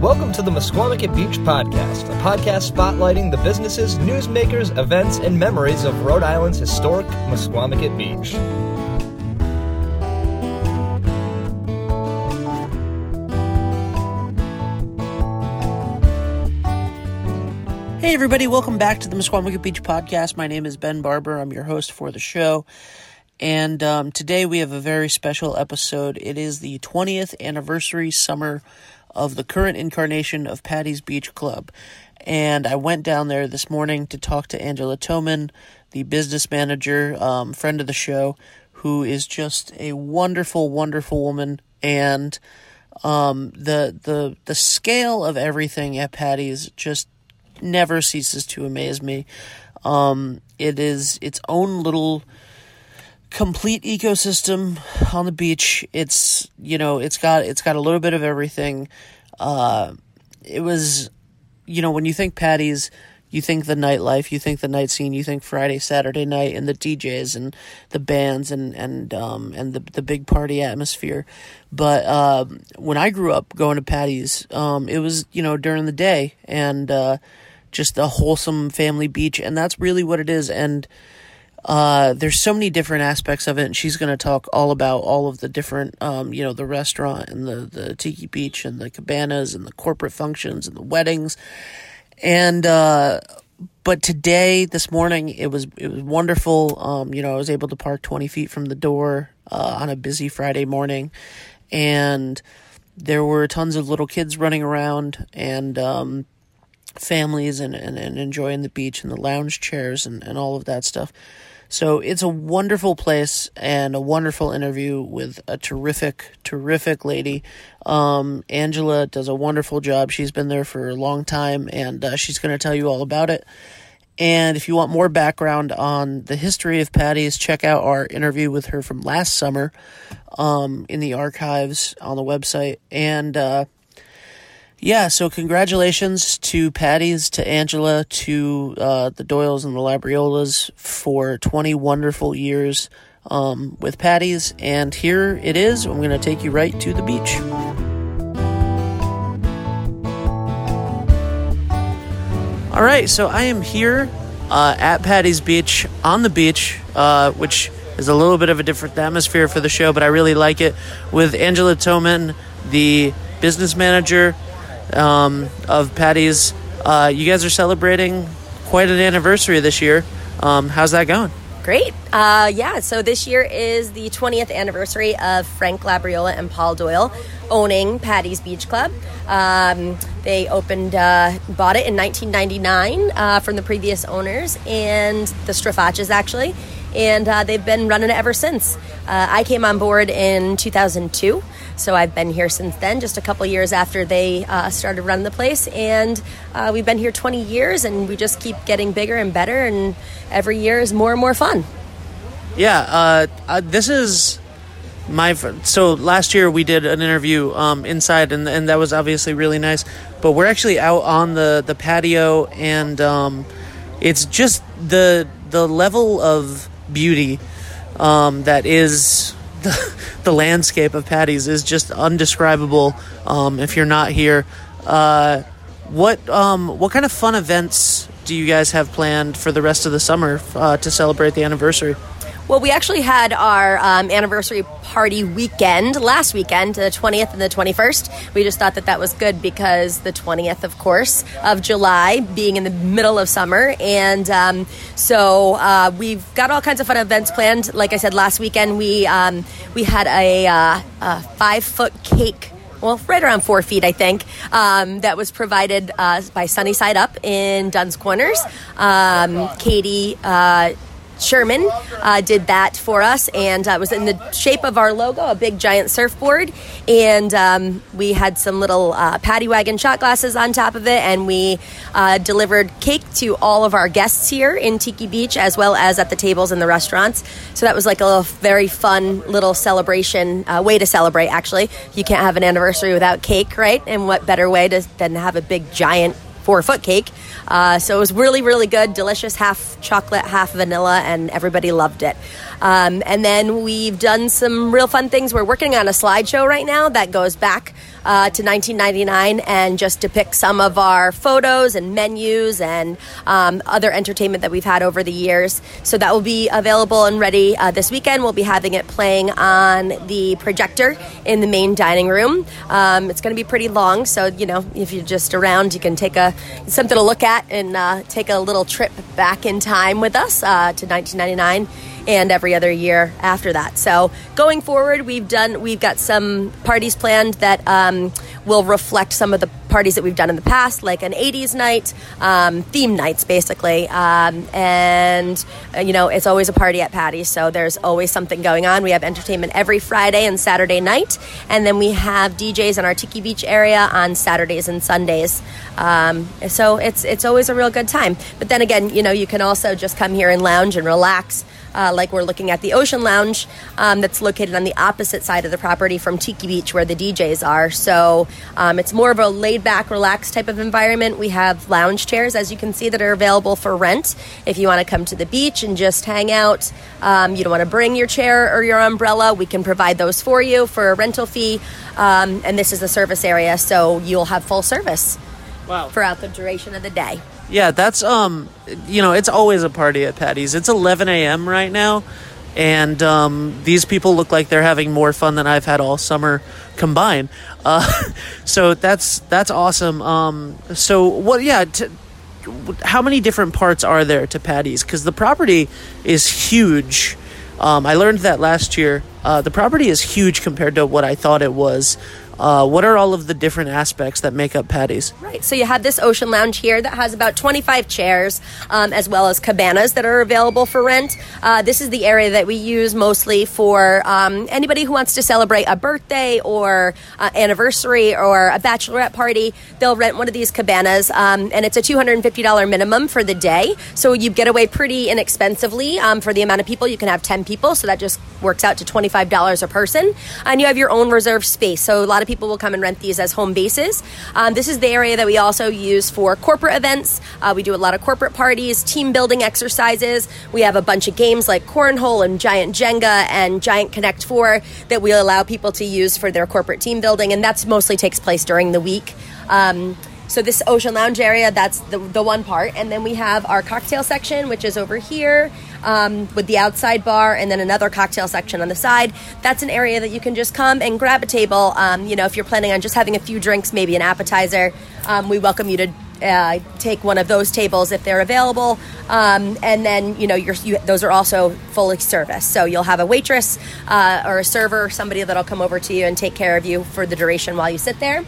Welcome to the Misquamicut Beach Podcast, a podcast spotlighting the businesses, newsmakers, events, and memories of Rhode Island's historic Misquamicut Beach. Hey, everybody, welcome back to the Misquamicut Beach Podcast. My name is Ben Barber. I'm your host for the show. And um, today we have a very special episode. It is the 20th anniversary summer of the current incarnation of Paddy's Beach Club. And I went down there this morning to talk to Angela Thoman, the business manager, um, friend of the show, who is just a wonderful, wonderful woman. And um, the the the scale of everything at Paddy's just never ceases to amaze me. Um, it is its own little complete ecosystem on the beach. It's you know it's got it's got a little bit of everything. Uh, it was you know when you think Paddy's, you think the nightlife, you think the night scene, you think Friday, Saturday night, and the DJs and the bands and and um, and the the big party atmosphere. But uh, when I grew up going to Paddy's, um, it was you know during the day and uh, just a wholesome family beach, and that's really what it is. And uh, there's so many different aspects of it, and she's going to talk all about all of the different, um, you know, the restaurant and the the tiki beach and the cabanas and the corporate functions and the weddings, and uh, but today, this morning, it was it was wonderful. Um, you know, I was able to park 20 feet from the door uh, on a busy Friday morning, and there were tons of little kids running around and um, families and, and, and enjoying the beach and the lounge chairs and, and all of that stuff. So it's a wonderful place and a wonderful interview with a terrific, terrific lady. Um, Angela does a wonderful job. She's been there for a long time and uh, she's going to tell you all about it. And if you want more background on the history of Paddy's, check out our interview with her from last summer um, in the archives on the website. And uh, yeah, so congratulations to Paddy's, to Angela, to uh, the Doyles and the Labriolas for 20 wonderful years um, with Paddy's. And here it is. I'm going to take you right to the beach. All right, so I am here uh, at Paddy's Beach on the beach, uh, which is a little bit of a different atmosphere for the show, but I really like it with Angela Thoman, the business manager um, of Paddy's. Uh, you guys are celebrating quite an anniversary this year. Um, how's that going? Great. Uh, yeah, so this year is the 20th anniversary of Frank Labriola and Paul Doyle owning Paddy's Beach Club. Um, they opened, uh, bought it in 1999 uh, from the previous owners and the Strafaches actually, and uh, they've been running it ever since. Uh, I came on board in 2002. So I've been here since then, just a couple years after they uh, started running the place. And uh, we've been here 20 years and we just keep getting bigger and better. And every year is more and more fun. Yeah, uh, uh, this is my. So last year we did an interview um, inside, and, and that was obviously really nice. But we're actually out on the, the patio, and um, it's just the the level of beauty um, that is the, the landscape of Paddy's is just undescribable. Um, if you're not here, uh, what um, what kind of fun events do you guys have planned for the rest of the summer uh, to celebrate the anniversary? Well, we actually had our um, anniversary party weekend last weekend, the 20th and the 21st. We just thought that that was good because the 20th, of course, of July being in the middle of summer. And um, so uh, we've got all kinds of fun events planned. Like I said, last weekend we, um, we had a, uh, a five foot cake well, right around four feet, I think, um, that was provided uh, by Sunnyside Up in Dunn's Corners. Um, Katie uh, Sherman uh, did that for us, and uh, it was in the shape of our logo, a big giant surfboard. And um, we had some little uh, paddy wagon shot glasses on top of it, and we uh, delivered cake to all of our guests here in Tiki Beach, as well as at the tables in the restaurants. So that was like a very fun little celebration, uh, way to celebrate, actually. You can't have an anniversary without cake, right? And what better way to, than to have a big giant four foot cake. Uh, so it was really, really good, delicious, half chocolate, half vanilla, and everybody loved it. Um, and then we've done some real fun things. We're working on a slideshow right now that goes back uh, to 1999 and just depicts some of our photos and menus and um, other entertainment that we've had over the years. So that will be available and ready uh, this weekend. We'll be having it playing on the projector in the main dining room. Um, it's going to be pretty long, so you know if you're just around, you can take a something to look at and uh, take a little trip back in time with us uh, to 1999 and every other year after that. So going forward, we've done we've got some parties planned that um, will reflect some of the parties that we've done in the past, like an 80s night, um, theme nights basically. Um, and, uh, you know, it's always a party at Paddy's, so there's always something going on. We have entertainment every Friday and Saturday night, and then we have DJs in our Tiki Beach area on Saturdays and Sundays. Um, so it's, it's always a real good time. But then again, you know, you can also just come here and lounge and relax uh, like we're looking at the Ocean Lounge um, that's located on the opposite side of the property from Tiki Beach where the DJs are. So um, it's more of a laid back, relaxed type of environment. We have lounge chairs, as you can see, that are available for rent if you want to come to the beach and just hang out. Um, you don't want to bring your chair or your umbrella, we can provide those for you for a rental fee. Um, and this is a service area, so you'll have full service Wow. throughout the duration of the day. Yeah, that's um, you know, it's always a party at Paddy's. It's 11 a.m. right now, and um, these people look like they're having more fun than I've had all summer combined. Uh, so that's that's awesome. Um, so what? Yeah. T- how many different parts are there to Paddy's? Because the property is huge. Um, I learned that last year. Uh, the property is huge compared to what I thought it was. Uh, what are all of the different aspects that make up Paddy's? Right. So you have this ocean lounge here that has about 25 chairs, um, as well as cabanas that are available for rent. Uh, this is the area that we use mostly for um, anybody who wants to celebrate a birthday or uh, anniversary or a bachelorette party. They'll rent one of these cabanas, um, and it's a $250 minimum for the day. So you get away pretty inexpensively um, for the amount of people. You can have 10 people, so that just works out to $25 a person. And you have your own reserved space. So a lot of people will come and rent these as home bases. Um, this is the area that we also use for corporate events. Uh, we do a lot of corporate parties, team building exercises. We have a bunch of games like Cornhole and Giant Jenga and Giant Connect 4 that we allow people to use for their corporate team building, and that's mostly takes place during the week. Um, so this ocean lounge area, that's the, the one part, and then we have our cocktail section, which is over here um, with the outside bar, and then another cocktail section on the side. That's an area that you can just come and grab a table. Um, you know, if you're planning on just having a few drinks, maybe an appetizer, um, we welcome you to uh, take one of those tables if they're available. Um, and then, you know, you, those are also fully serviced. So you'll have a waitress uh, or a server, somebody that'll come over to you and take care of you for the duration while you sit there.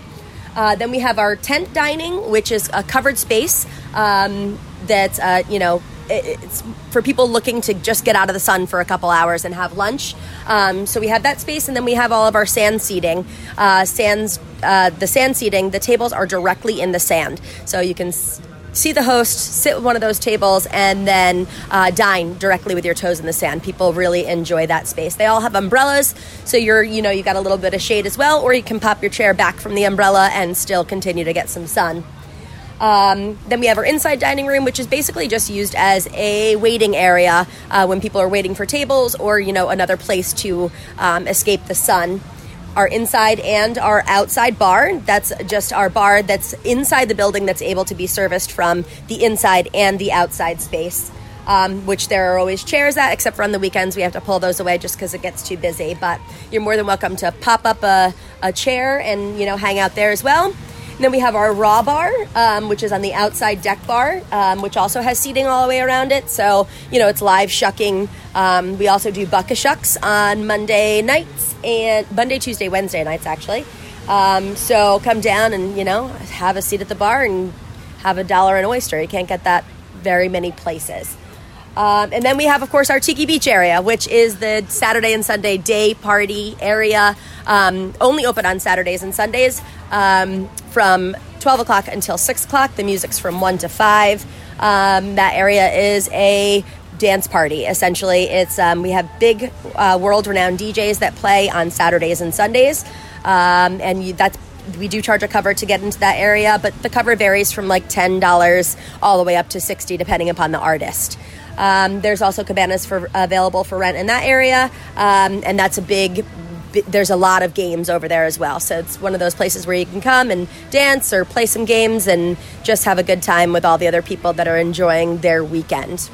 Uh, then we have our tent dining, which is a covered space um, that's, uh, you know, it's for people looking to just get out of the sun for a couple hours and have lunch. Um, so we have that space, and then we have all of our sand seating. Uh, sands, uh, the sand seating, the tables are directly in the sand, so you can. S- See the host, sit at one of those tables, and then uh, dine directly with your toes in the sand. People really enjoy that space. They all have umbrellas, so you're, you know, you got a little bit of shade as well, or you can pop your chair back from the umbrella and still continue to get some sun. Um, then we have our inside dining room, which is basically just used as a waiting area uh, when people are waiting for tables or you know another place to um, escape the sun. Our inside and our outside bar. That's just our bar that's inside the building that's able to be serviced from the inside and the outside space. Um, which there are always chairs at, except for on the weekends we have to pull those away just because it gets too busy. But you're more than welcome to pop up a, a chair and you know hang out there as well. And then we have our raw bar, um, which is on the outside deck bar, um, which also has seating all the way around it. So, you know, it's live shucking. Um, we also do bucket shucks on Monday nights and Monday, Tuesday, Wednesday nights, actually. Um, so come down and, you know, have a seat at the bar and have a dollar an oyster. You can't get that very many places. Um, and then we have, of course, our Tiki Beach area, which is the Saturday and Sunday day party area. Um, only open on Saturdays and Sundays um, from 12 o'clock until 6 o'clock. The music's from 1 to 5. Um, that area is a dance party. Essentially, it's um, we have big uh, world-renowned DJs that play on Saturdays and Sundays, um, and you, that's we do charge a cover to get into that area, but the cover varies from like ten dollars all the way up to sixty, depending upon the artist. Um, there's also cabanas for available for rent in that area, um, and that's a big. There's a lot of games over there as well, so it's one of those places where you can come and dance or play some games and just have a good time with all the other people that are enjoying their weekend.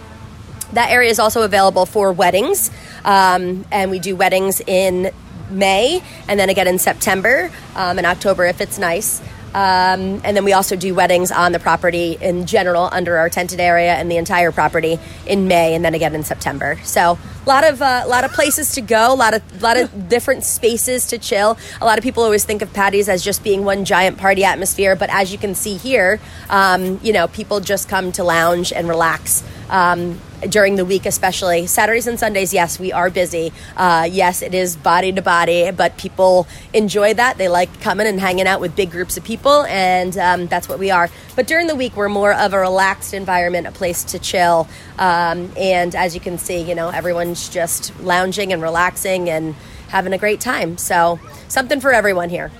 That area is also available for weddings, um, and we do weddings in May and then again in September um, and October if it's nice. Um, and then we also do weddings on the property in general under our tented area and the entire property in May and then again in September. So a lot of uh, lot of places to go, a lot of lot of different spaces to chill. A lot of people always think of Paddy's as just being one giant party atmosphere, but as you can see here, um, you know people just come to lounge and relax um, during the week, especially Saturdays and Sundays. Yes, we are busy. Uh, yes, it is body to body, but people enjoy that. They like coming and hanging out with big groups of people, and um, that's what we are. But during the week, we're more of a relaxed environment, a place to chill. Um, and as you can see, you know, everyone's just lounging and relaxing and having a great time. So, something for everyone here.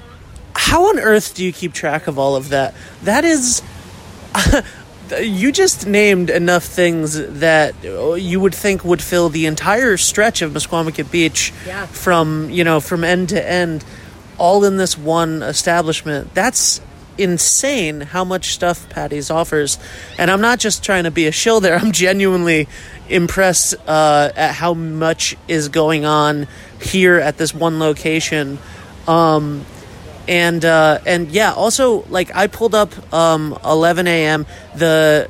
How on earth do you keep track of all of that? That is. you just named enough things that you would think would fill the entire stretch of Misquamicut Beach Yeah. from, you know, from end to end, all in this one establishment. That's insane how much stuff Paddy's offers. And I'm not just trying to be a shill there, I'm genuinely impressed uh, at how much is going on here at this one location. Um, and uh, and yeah, also like I pulled up um, 11 a.m. the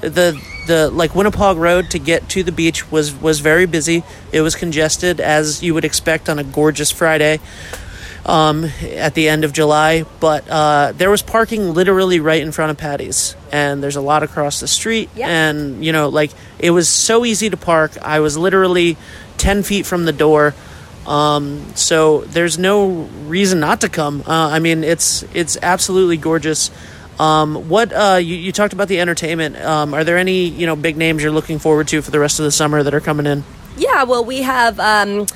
the the like Winnapaug Road to get to the beach was was very busy. It was congested as you would expect on a gorgeous Friday um, at the end of July. But uh, there was parking literally right in front of Paddy's, and there's a lot across the street. Yep. And you know, like it was so easy to park. I was literally 10 feet from the door. Um, so there's no reason not to come. Uh, I mean, it's it's absolutely gorgeous. Um, what uh, you, you talked about the entertainment? Um, are there any you know big names you're looking forward to for the rest of the summer that are coming in? Yeah, well, we have um,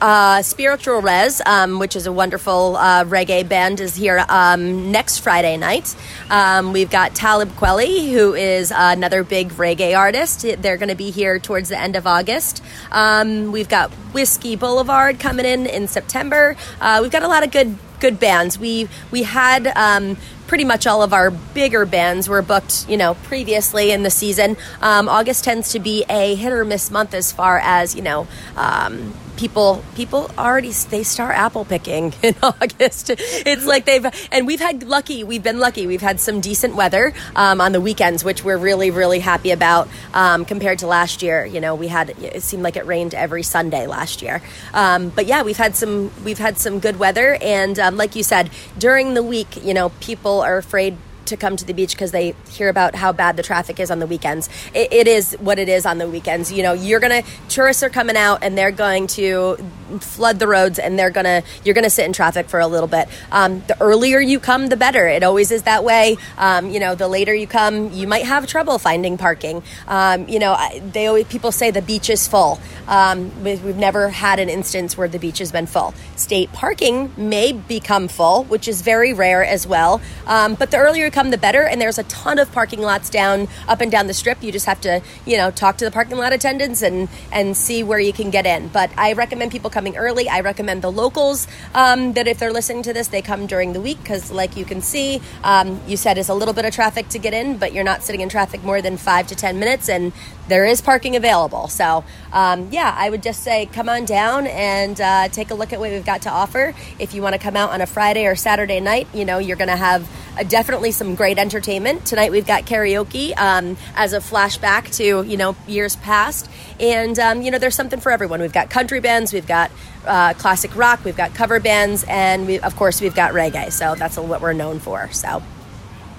uh, Spiritual Rez, um, which is a wonderful uh, reggae band, is here um, next Friday night. Um, we've got Talib Kweli, who is another big reggae artist. They're going to be here towards the end of August. Um, we've got Whiskey Boulevard coming in in September. Uh, we've got a lot of good good bands. We we had. Um, pretty much all of our bigger bands were booked, you know, previously in the season. Um, August tends to be a hit or miss month as far as you know. Um, people people already they start apple picking in August. It's like they've and we've had lucky. We've been lucky. We've had some decent weather um, on the weekends, which we're really really happy about um, compared to last year. You know, we had it seemed like it rained every Sunday last year. Um, but yeah, we've had some we've had some good weather, and um, like you said, during the week, you know, people are afraid to come to the beach because they hear about how bad the traffic is on the weekends. It, it is what it is on the weekends. You know, you're gonna tourists are coming out and they're going to flood the roads and they're gonna you're gonna sit in traffic for a little bit. Um, the earlier you come, the better. It always is that way. Um, you know, the later you come, you might have trouble finding parking. Um, you know, they always people say the beach is full. Um, we- we've never had an instance where the beach has been full. State parking may become full, which is very rare as well. Um, but the earlier you come, the better. And there's a ton of parking lots down up and down the strip. You just have to, you know, talk to the parking lot attendants and and see where you can get in. But I recommend people coming early. I recommend the locals um, that if they're listening to this, they come during the week because, like you can see, um, you said is a little bit of traffic to get in, but you're not sitting in traffic more than five to ten minutes, and there is parking available. So, um, yeah, I would just say come on down and uh, take a look at what we've got to offer. If you want to come out on a Friday or Saturday night, you know, you're going to have uh, definitely some great entertainment. Tonight we've got karaoke um, as a flashback to, you know, years past. And, um, you know, there's something for everyone. We've got country bands, we've got uh, classic rock, we've got cover bands, and we, of course, we've got reggae. So that's what we're known for. So.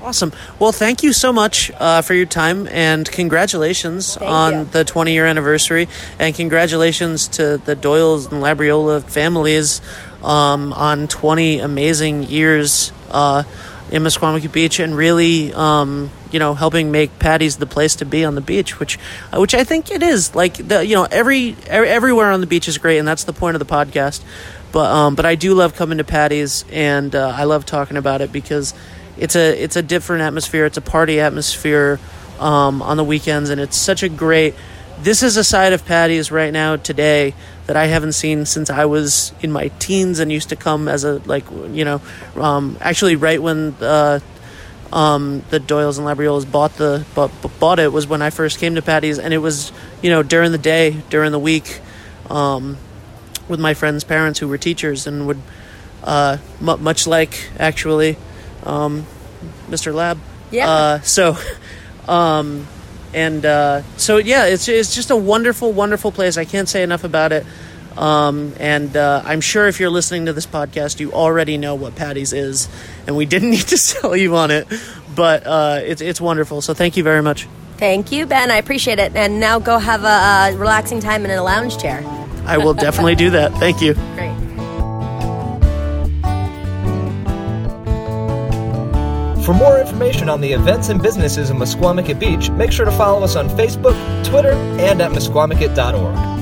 Awesome. Well, thank you so much uh, for your time and congratulations Thank on you. the 20 year anniversary. And congratulations to the Doyles and Labriola families um, on 20 amazing years uh, in Misquamicut Beach and really, um, you know helping make Paddy's the place to be on the beach, which uh, which I think it is. Like the you know every, every everywhere on the beach is great, and that's the point of the podcast. But um, but I do love coming to Paddy's, and uh, I love talking about it because it's a it's a different atmosphere. It's a party atmosphere um, on the weekends, and it's such a great. This is a side of Paddy's right now today that I haven't seen since I was in my teens and used to come as a like you know um, actually right when uh, um, the Doyles and Labriolas bought the bought, bought it was when I first came to Paddy's and it was you know during the day during the week um, with my friends' parents who were teachers and would uh, m- much like actually um, Mr. Lab Yeah. uh, so um, and uh, so yeah, it's it's just a wonderful, wonderful place. I can't say enough about it. Um, and uh, I'm sure if you're listening to this podcast, you already know what Paddy's is, and we didn't need to sell you on it, but uh, it's it's wonderful. So thank you very much. Thank you, Ben. I appreciate it. And now go have a, a relaxing time in a lounge chair. I will definitely do that. Thank you. Great. For more information on the events and businesses of Misquamicut Beach, make sure to follow us on Facebook, Twitter, and at misquamicut.org.